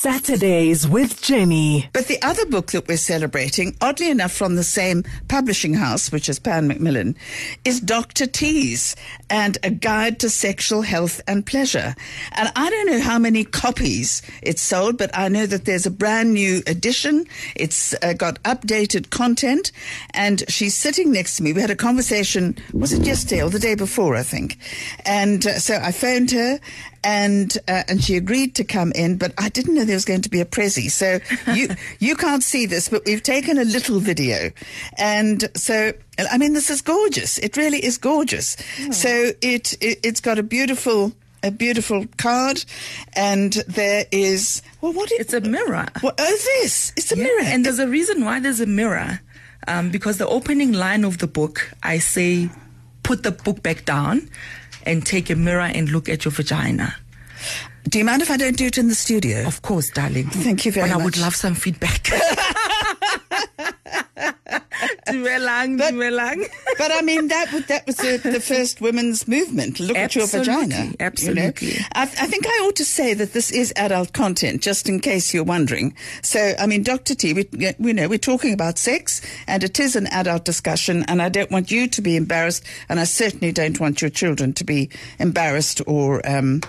Saturdays with Jenny. But the other book that we're celebrating, oddly enough from the same publishing house, which is Pan Macmillan, is Dr. T's and A Guide to Sexual Health and Pleasure. And I don't know how many copies it's sold, but I know that there's a brand new edition. It's uh, got updated content. And she's sitting next to me. We had a conversation, was it yesterday or the day before, I think? And uh, so I phoned her and uh, and she agreed to come in, but I didn't know there was going to be a prezi. So you you can't see this, but we've taken a little video, and so I mean this is gorgeous. It really is gorgeous. Oh. So it, it it's got a beautiful a beautiful card, and there is well, what? Is, it's a mirror. Oh, this it's a yeah, mirror, and there's a reason why there's a mirror, um, because the opening line of the book, I say, put the book back down and take a mirror and look at your vagina. Do you mind if I don't do it in the studio? Of course, darling. Thank you very much. I would love some feedback. Dumelang, but, dumelang. but I mean, that that was the, the first women's movement. Look absolutely, at your vagina. Absolutely. You know? I, I, think I ought to say that this is adult content, just in case you're wondering. So, I mean, Dr. T, we, we know we're talking about sex, and it is an adult discussion, and I don't want you to be embarrassed, and I certainly don't want your children to be embarrassed or. Um,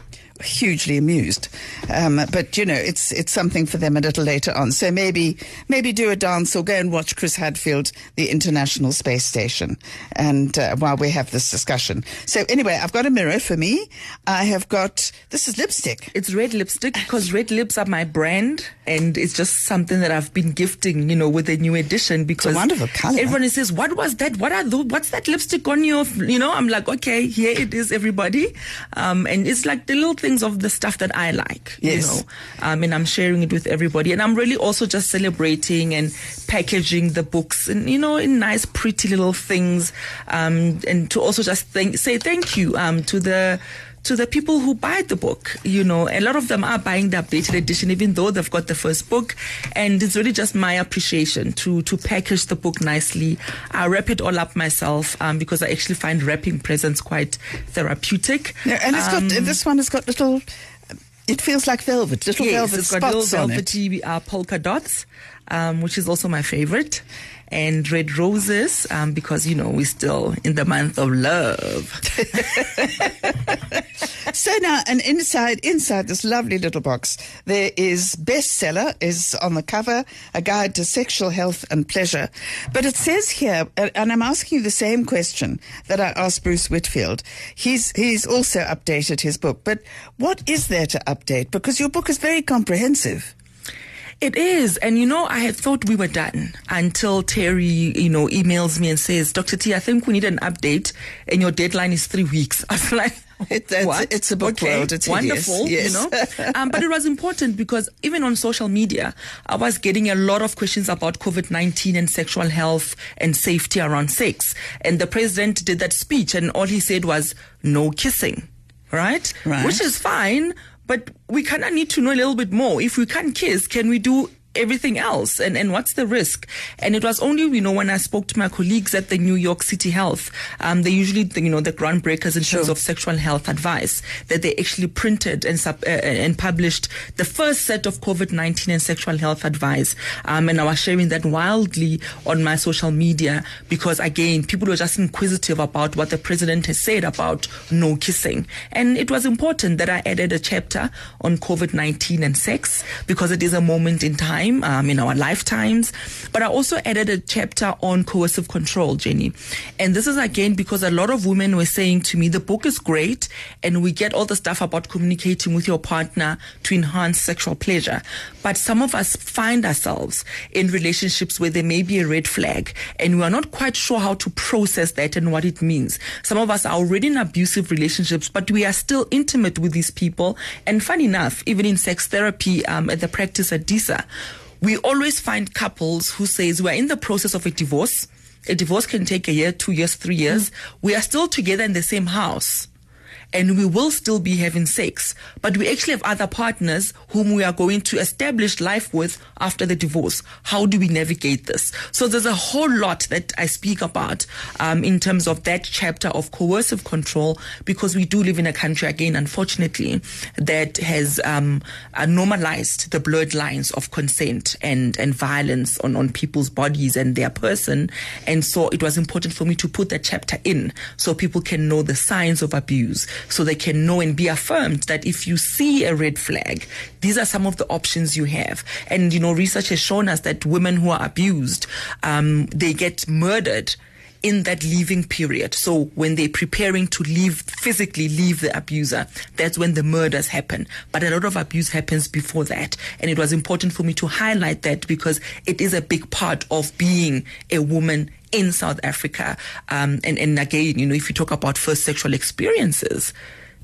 hugely amused. Um, but you know, it's it's something for them a little later on. So maybe maybe do a dance or go and watch Chris Hadfield, the International Space Station, and uh, while we have this discussion. So anyway, I've got a mirror for me. I have got this is lipstick. It's red lipstick because red lips are my brand, and it's just something that I've been gifting, you know, with a new edition because wonderful color. Everyone says, "What was that? What are those? What's that lipstick on your?" You know, I'm like, "Okay, here it is, everybody," um, and it's like the little thing things of the stuff that I like, yes. you know, um, and I'm sharing it with everybody. And I'm really also just celebrating and packaging the books and, you know, in nice, pretty little things. Um, and to also just thank, say thank you, um, to the, to the people who buy the book. You know, a lot of them are buying the updated edition, even though they've got the first book. And it's really just my appreciation to to package the book nicely. I wrap it all up myself um, because I actually find wrapping presents quite therapeutic. Yeah, and it's um, got this one has got little. It feels like velvet, little yes, velvet it's got spots little velvety uh, polka dots, um, which is also my favorite and red roses um, because you know we're still in the month of love. so now, and inside inside this lovely little box, there is bestseller is on the cover, a guide to sexual health and pleasure. But it says here, and I'm asking you the same question that I asked Bruce Whitfield. He's he's also updated his book, but what is there to update? Because your book is very comprehensive. It is. And you know, I had thought we were done until Terry, you know, emails me and says, Dr. T, I think we need an update and your deadline is three weeks. I was like, it, it's, it's, a book okay, world. It's wonderful, yes. you know. um, but it was important because even on social media, I was getting a lot of questions about COVID nineteen and sexual health and safety around sex. And the president did that speech, and all he said was no kissing, right? Right. Which is fine, but we kind of need to know a little bit more. If we can't kiss, can we do everything else and, and what's the risk? And it was only you know when i spoke to my colleagues at the new york city health um, they usually you know the groundbreakers in sure. terms of sexual health advice that they actually printed and sub, uh, and published the first set of covid-19 and sexual health advice. Um, and i was sharing that wildly on my social media because again people were just inquisitive about what the president has said about no kissing. And it was important that i added a chapter on covid-19 and sex because it is a moment in time time um, in our lifetimes. But I also added a chapter on coercive control, Jenny. And this is again because a lot of women were saying to me, the book is great and we get all the stuff about communicating with your partner to enhance sexual pleasure. But some of us find ourselves in relationships where there may be a red flag and we are not quite sure how to process that and what it means. Some of us are already in abusive relationships, but we are still intimate with these people. And fun enough, even in sex therapy um, at the practice at DISA, we always find couples who says we're in the process of a divorce. A divorce can take a year, two years, three years. Mm. We are still together in the same house. And we will still be having sex, but we actually have other partners whom we are going to establish life with after the divorce. How do we navigate this? So there's a whole lot that I speak about um, in terms of that chapter of coercive control because we do live in a country, again, unfortunately, that has um, uh, normalized the blurred lines of consent and, and violence on, on people's bodies and their person. And so it was important for me to put that chapter in so people can know the signs of abuse, so they can know and be affirmed that if you see a red flag, these are some of the options you have. And, you know, research has shown us that women who are abused, um, they get murdered in that leaving period. So when they're preparing to leave, physically leave the abuser, that's when the murders happen. But a lot of abuse happens before that. And it was important for me to highlight that because it is a big part of being a woman in South Africa. Um, and, and again, you know, if you talk about first sexual experiences,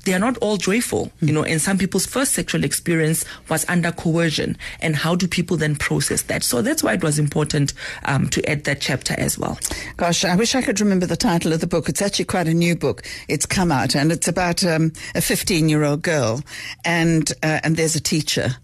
they are not all joyful, you know, and some people's first sexual experience was under coercion. And how do people then process that? So that's why it was important um, to add that chapter as well. Gosh, I wish I could remember the title of the book. It's actually quite a new book. It's come out and it's about um, a 15 year old girl and, uh, and there's a teacher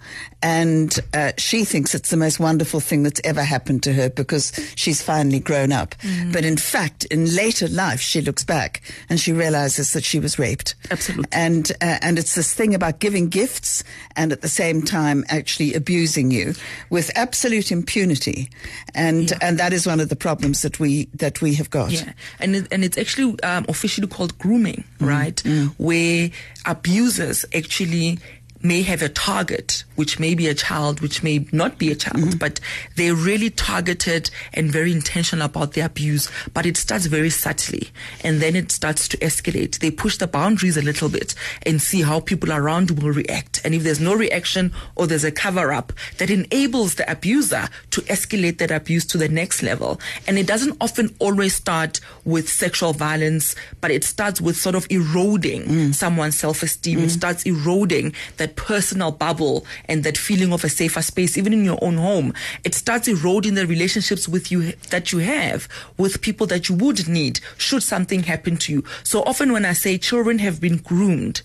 and uh, she thinks it's the most wonderful thing that's ever happened to her because she's finally grown up. Mm. But in fact, in later life, she looks back and she realizes that she was raped. Absolutely. And uh, and it's this thing about giving gifts and at the same time actually abusing you with absolute impunity, and Yeah. and that is one of the problems that we that we have got. Yeah, and it, and it's actually um, officially called grooming, right? Where abusers actually may have a target, which may be a child, which may not be a child, mm-hmm. but they're really targeted and very intentional about the abuse. But it starts very subtly, and then it starts to escalate. They push the boundaries a little bit and see how people around will react. And if there's no reaction or there's a cover up, that enables the abuser to escalate that abuse to the next level. And it doesn't often always start with sexual violence, but it starts with sort of eroding mm. someone's self esteem. It mm. starts eroding that personal bubble and that feeling of a safer space, even in your own home. It starts eroding the relationships with you that you have with people that you would need should something happen to you. So often when I say children have been groomed,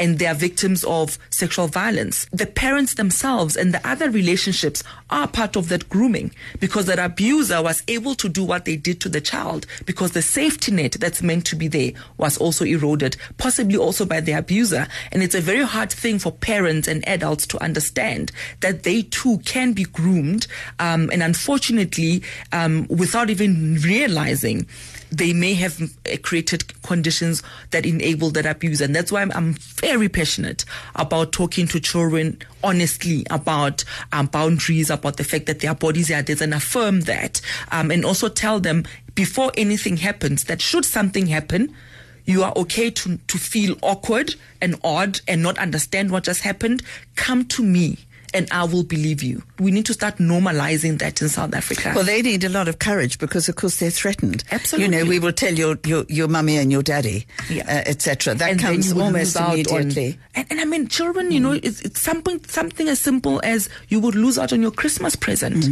and they are victims of sexual violence. The parents themselves and the other relationships are part of that grooming because that abuser was able to do what they did to the child because the safety net that's meant to be there was also eroded, possibly also by the abuser. And it's a very hard thing for parents and adults to understand that they too can be groomed. Um, and unfortunately, um, without even realizing, they may have uh, created conditions that enable that abuse. And that's why I'm, I'm very passionate about talking to children honestly about um, boundaries, about the fact that their bodies are theirs and affirm that. Um, and also tell them before anything happens that should something happen, you are okay to, to feel awkward and odd and not understand what just happened. Come to me. And I will believe you. We need to start normalizing that in South Africa. Well, they need a lot of courage because, of course, they're threatened. Absolutely. You know, we will tell your your, your mummy and your daddy, Yeah. uh, etc. That and comes almost out on- immediately. and, and I mean, children, you know, it's, it's something something as simple as you would lose out on your Christmas present.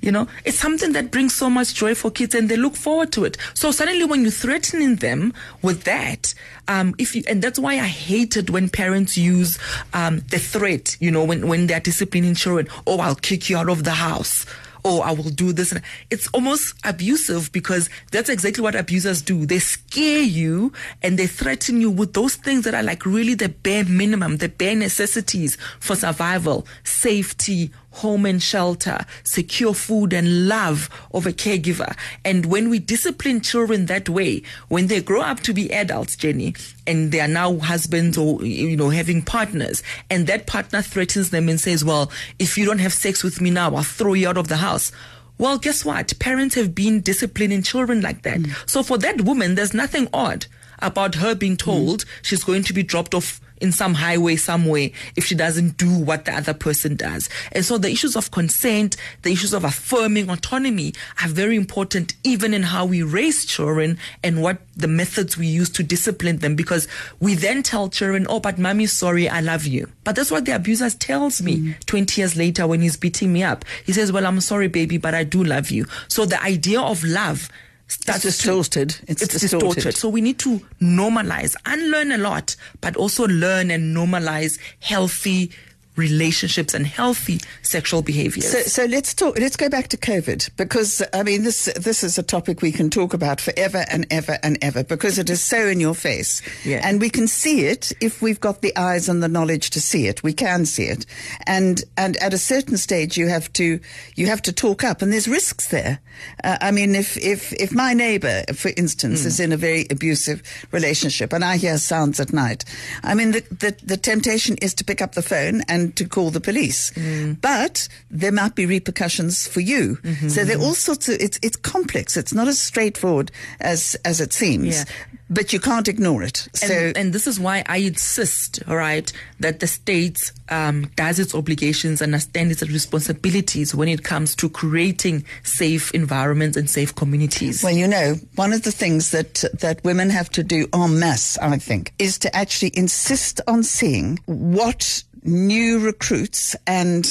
You know, it's something that brings so much joy for kids, and they look forward to it. So suddenly, when you're threatening them with that, um, if you, and that's why I hated when parents use um, the threat. You know, when when they're disciplining children, oh, I'll kick you out of the house. Oh, I will do this. And it's almost abusive because that's exactly what abusers do. They scare you and they threaten you with those things that are like really the bare minimum, the bare necessities for survival, safety, home and shelter, secure food and love of a caregiver. And when we discipline children that way, when they grow up to be adults, Jenny, and they are now husbands or, you know, having partners, and that partner threatens them and says, well, if you don't have sex with me now, I'll throw you out of the house. Well, guess what? Parents have been disciplining children like that. Mm. So for that woman, there's nothing odd about her being mm. told she's going to be dropped off in some highway somewhere if she doesn't do what the other person does. And so the issues of consent, the issues of affirming autonomy are very important even in how we raise children and what the methods we use to discipline them because we then tell children, oh, but mommy, sorry, I love you. But that's what the abuser tells me mm. 20 years later when he's beating me up. He says, well, I'm sorry, baby, but I do love you. So the idea of love It's distorted. It's it's distorted. distorted. So we need to normalize, unlearn a lot, but also learn and normalize healthy relationships and healthy sexual behaviors. So, so let's talk. Let's go back to COVID because I mean this this is a topic we can talk about forever and ever and ever because it is so in your face, Yeah. and we can see it if we've got the eyes and the knowledge to see it. We can see it, and and at a certain stage you have to you have to talk up, and there's risks there. Uh, I mean, if if if my neighbour, for instance, is in a very abusive relationship, and I hear sounds at night, I mean the the, the temptation is to pick up the phone and to call the police, but there might be repercussions for you. So there are all sorts of it's it's complex. It's not as straightforward as as it seems, Yeah. but you can't ignore it. So and, and this is why I insist, all right, that the state um, does its obligations, understand its responsibilities when it comes to creating safe environments and safe communities. Well, you know, one of the things that that women have to do en masse, I think, is to actually insist on seeing what new recruits and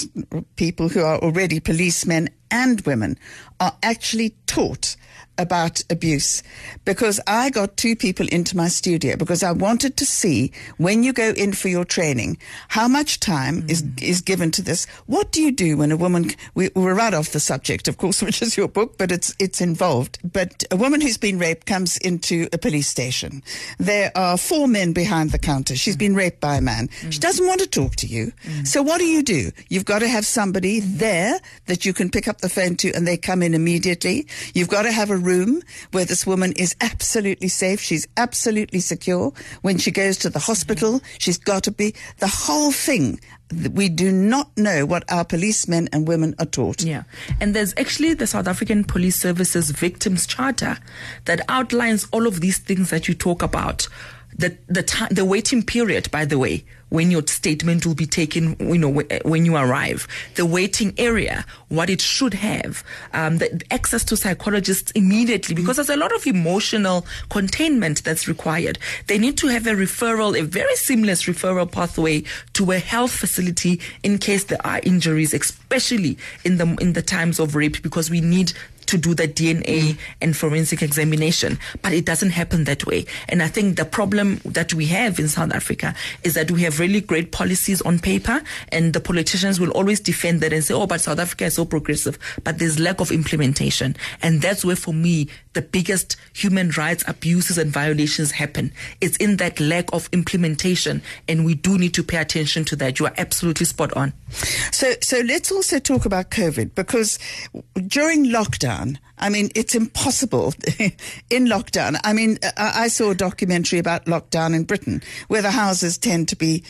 people who are already policemen and women are actually taught about abuse because I got two people into my studio because I wanted to see when you go in for your training how much time hmm. is is given to this. What do you do when a woman? We, we're right off the subject, of course, which is your book, but it's it's involved. But a woman who's been raped comes into a police station. There are four men behind the counter. She's hmm. been raped by a man. She hmm. doesn't want to talk to you. So what do you do? You've got to have somebody there that you can pick up the phone to, and they come in immediately. You've got to have a room where this woman is absolutely safe. She's absolutely secure. When she goes to the hospital, she's got to be the whole thing. We do not know what our policemen and women are taught. Yeah. And there's actually the South African Police Services Victims Charter that outlines all of these things that you talk about. The the time the waiting period, by the way, when your statement will be taken, you know, when you arrive, the waiting area, what it should have, um, the access to psychologists immediately, because there's a lot of emotional containment that's required. They need to have a referral, a very seamless referral pathway to a health facility in case there are injuries, especially in the in the times of rape, because we need to do the DNA mm. and forensic examination, but it doesn't happen that way. And I think the problem that we have in South Africa is that we have really great policies on paper, and the politicians will always defend that and say, "Oh, but South Africa is so progressive," but there's lack of implementation, and that's where, for me, the biggest human rights abuses and violations happen. It's in that lack of implementation, and we do need to pay attention to that. You are absolutely spot on. So, so let's also talk about COVID because during lockdown, I mean, it's impossible in lockdown. I mean, I, I saw a documentary about lockdown in Britain where the houses tend to be,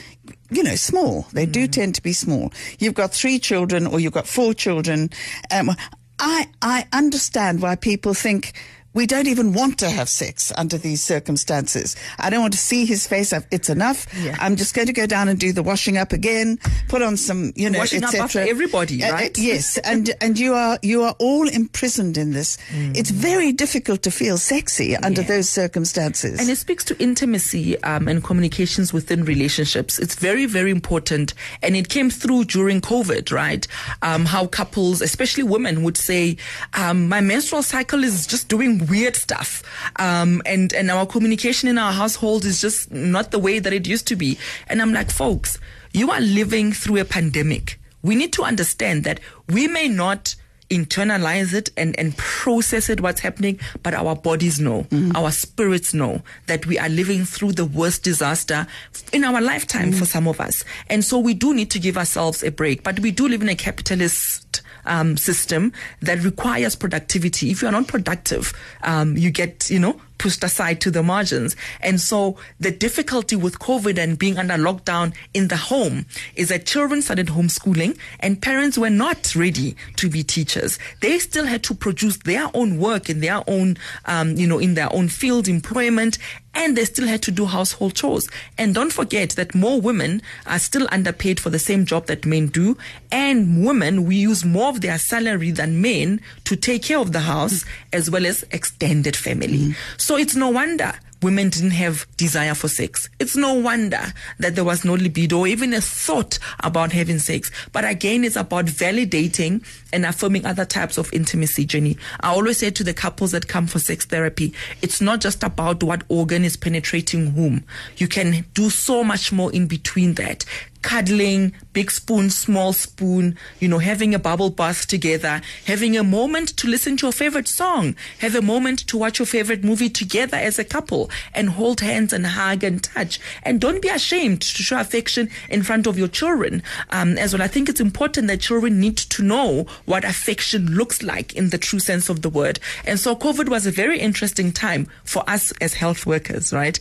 you know, small. They do tend to be small. You've got three children or you've got four children. Um, I, I understand why people think we don't even want to have sex under these circumstances. I don't want to see his face. I've- It's enough. Yeah. I'm just going to go down and do the washing up again, put on some, you know, Washing up etc. after everybody, Uh, uh, right? yes, and and you are you are all imprisoned in this. It's very difficult to feel sexy under Yeah. those circumstances. And it speaks to intimacy um, and communications within relationships. It's very, very important. And it came through during COVID, right? Um, how couples, especially women, would say, um, my menstrual cycle is just doing weird stuff. Um, and, and our communication in our household is just not the way that it used to be. And I'm like, folks, you are living through a pandemic. We need to understand that we may not internalize it and, and process it, what's happening, but our bodies know, our spirits know that we are living through the worst disaster in our lifetime for some of us. And so we do need to give ourselves a break, but we do live in a capitalist um, system that requires productivity. If you are not productive, um, you get, you know, pushed aside to the margins. And so the difficulty with COVID and being under lockdown in the home is that children started homeschooling and parents were not ready to be teachers. They still had to produce their own work in their own, um, you know, in their own field, employment, and they still had to do household chores. And don't forget that more women are still underpaid for the same job that men do. And women, we use more of their salary than men to take care of the house as well as extended family. So it's no wonder women didn't have desire for sex. It's no wonder that there was no libido or even a thought about having sex. But again, it's about validating and affirming other types of intimacy, Jenny. I always say to the couples that come for sex therapy, it's not just about what organ is penetrating whom. You can do so much more in between that cuddling, big spoon, small spoon, you know, having a bubble bath together, having a moment to listen to your favorite song, have a moment to watch your favorite movie together as a couple and hold hands and hug and touch. And don't be ashamed to show affection in front of your children um, as well. I think it's important that children need to know what affection looks like in the true sense of the word. And so COVID was a very interesting time for us as health workers, right?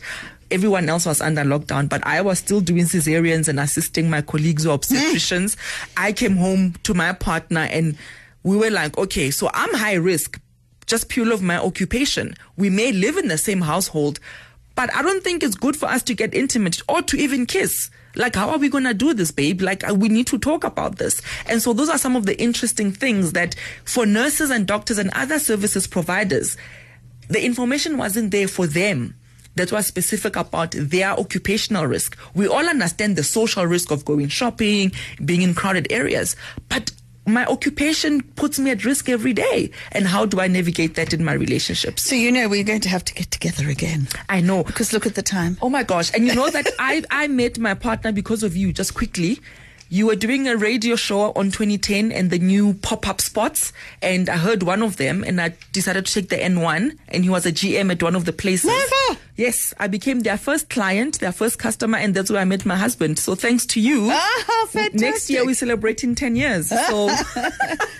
Everyone else was under lockdown, but I was still doing cesareans and assisting my colleagues or obstetricians. I came home to my partner and we were like, okay, so I'm high risk just purely of my occupation. We may live in the same household, but I don't think it's good for us to get intimate or to even kiss. Like, how are we going to do this, babe? Like, uh, we need to talk about this. And so those are some of the interesting things that for nurses and doctors and other services providers, the information wasn't there for them that was specific about their occupational risk. We all understand the social risk of going shopping, being in crowded areas, but my occupation puts me at risk every day. And how do I navigate that in my relationships? So you know we're going to have to get together again. I know. Because look at the time. Oh my gosh. And you know that I, I met my partner because of you, just quickly you were doing a radio show on 2010 and the new pop-up spots and I heard one of them and I decided to take the N1 and he was a GM at one of the places. Never. Yes, I became their first client, their first customer and that's where I met my husband. So thanks to you. Ah, fantastic. Next year we're celebrating 10 years. So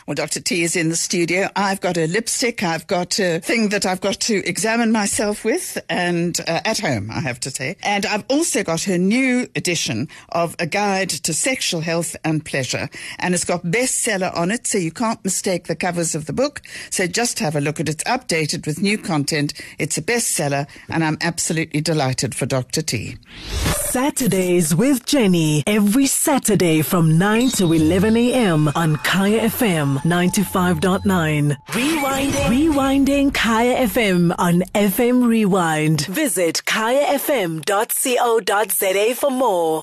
Well, Dr. T is in the studio. I've got a lipstick. I've got a thing that I've got to examine myself with and uh, at home, I have to say. And I've also got her new edition of A Guide to Sexual Health and Pleasure. And it's got bestseller on it, so you can't mistake the covers of the book. So just have a look at it. It's updated with new content. It's a bestseller, and I'm absolutely delighted for Dr. T. Saturdays with Jenny. Every Saturday from 9 to 11 a.m. on Kaya FM 95.9. Rewinding. Rewinding Kaya FM on FM Rewind. Visit kayafm.co.za for more.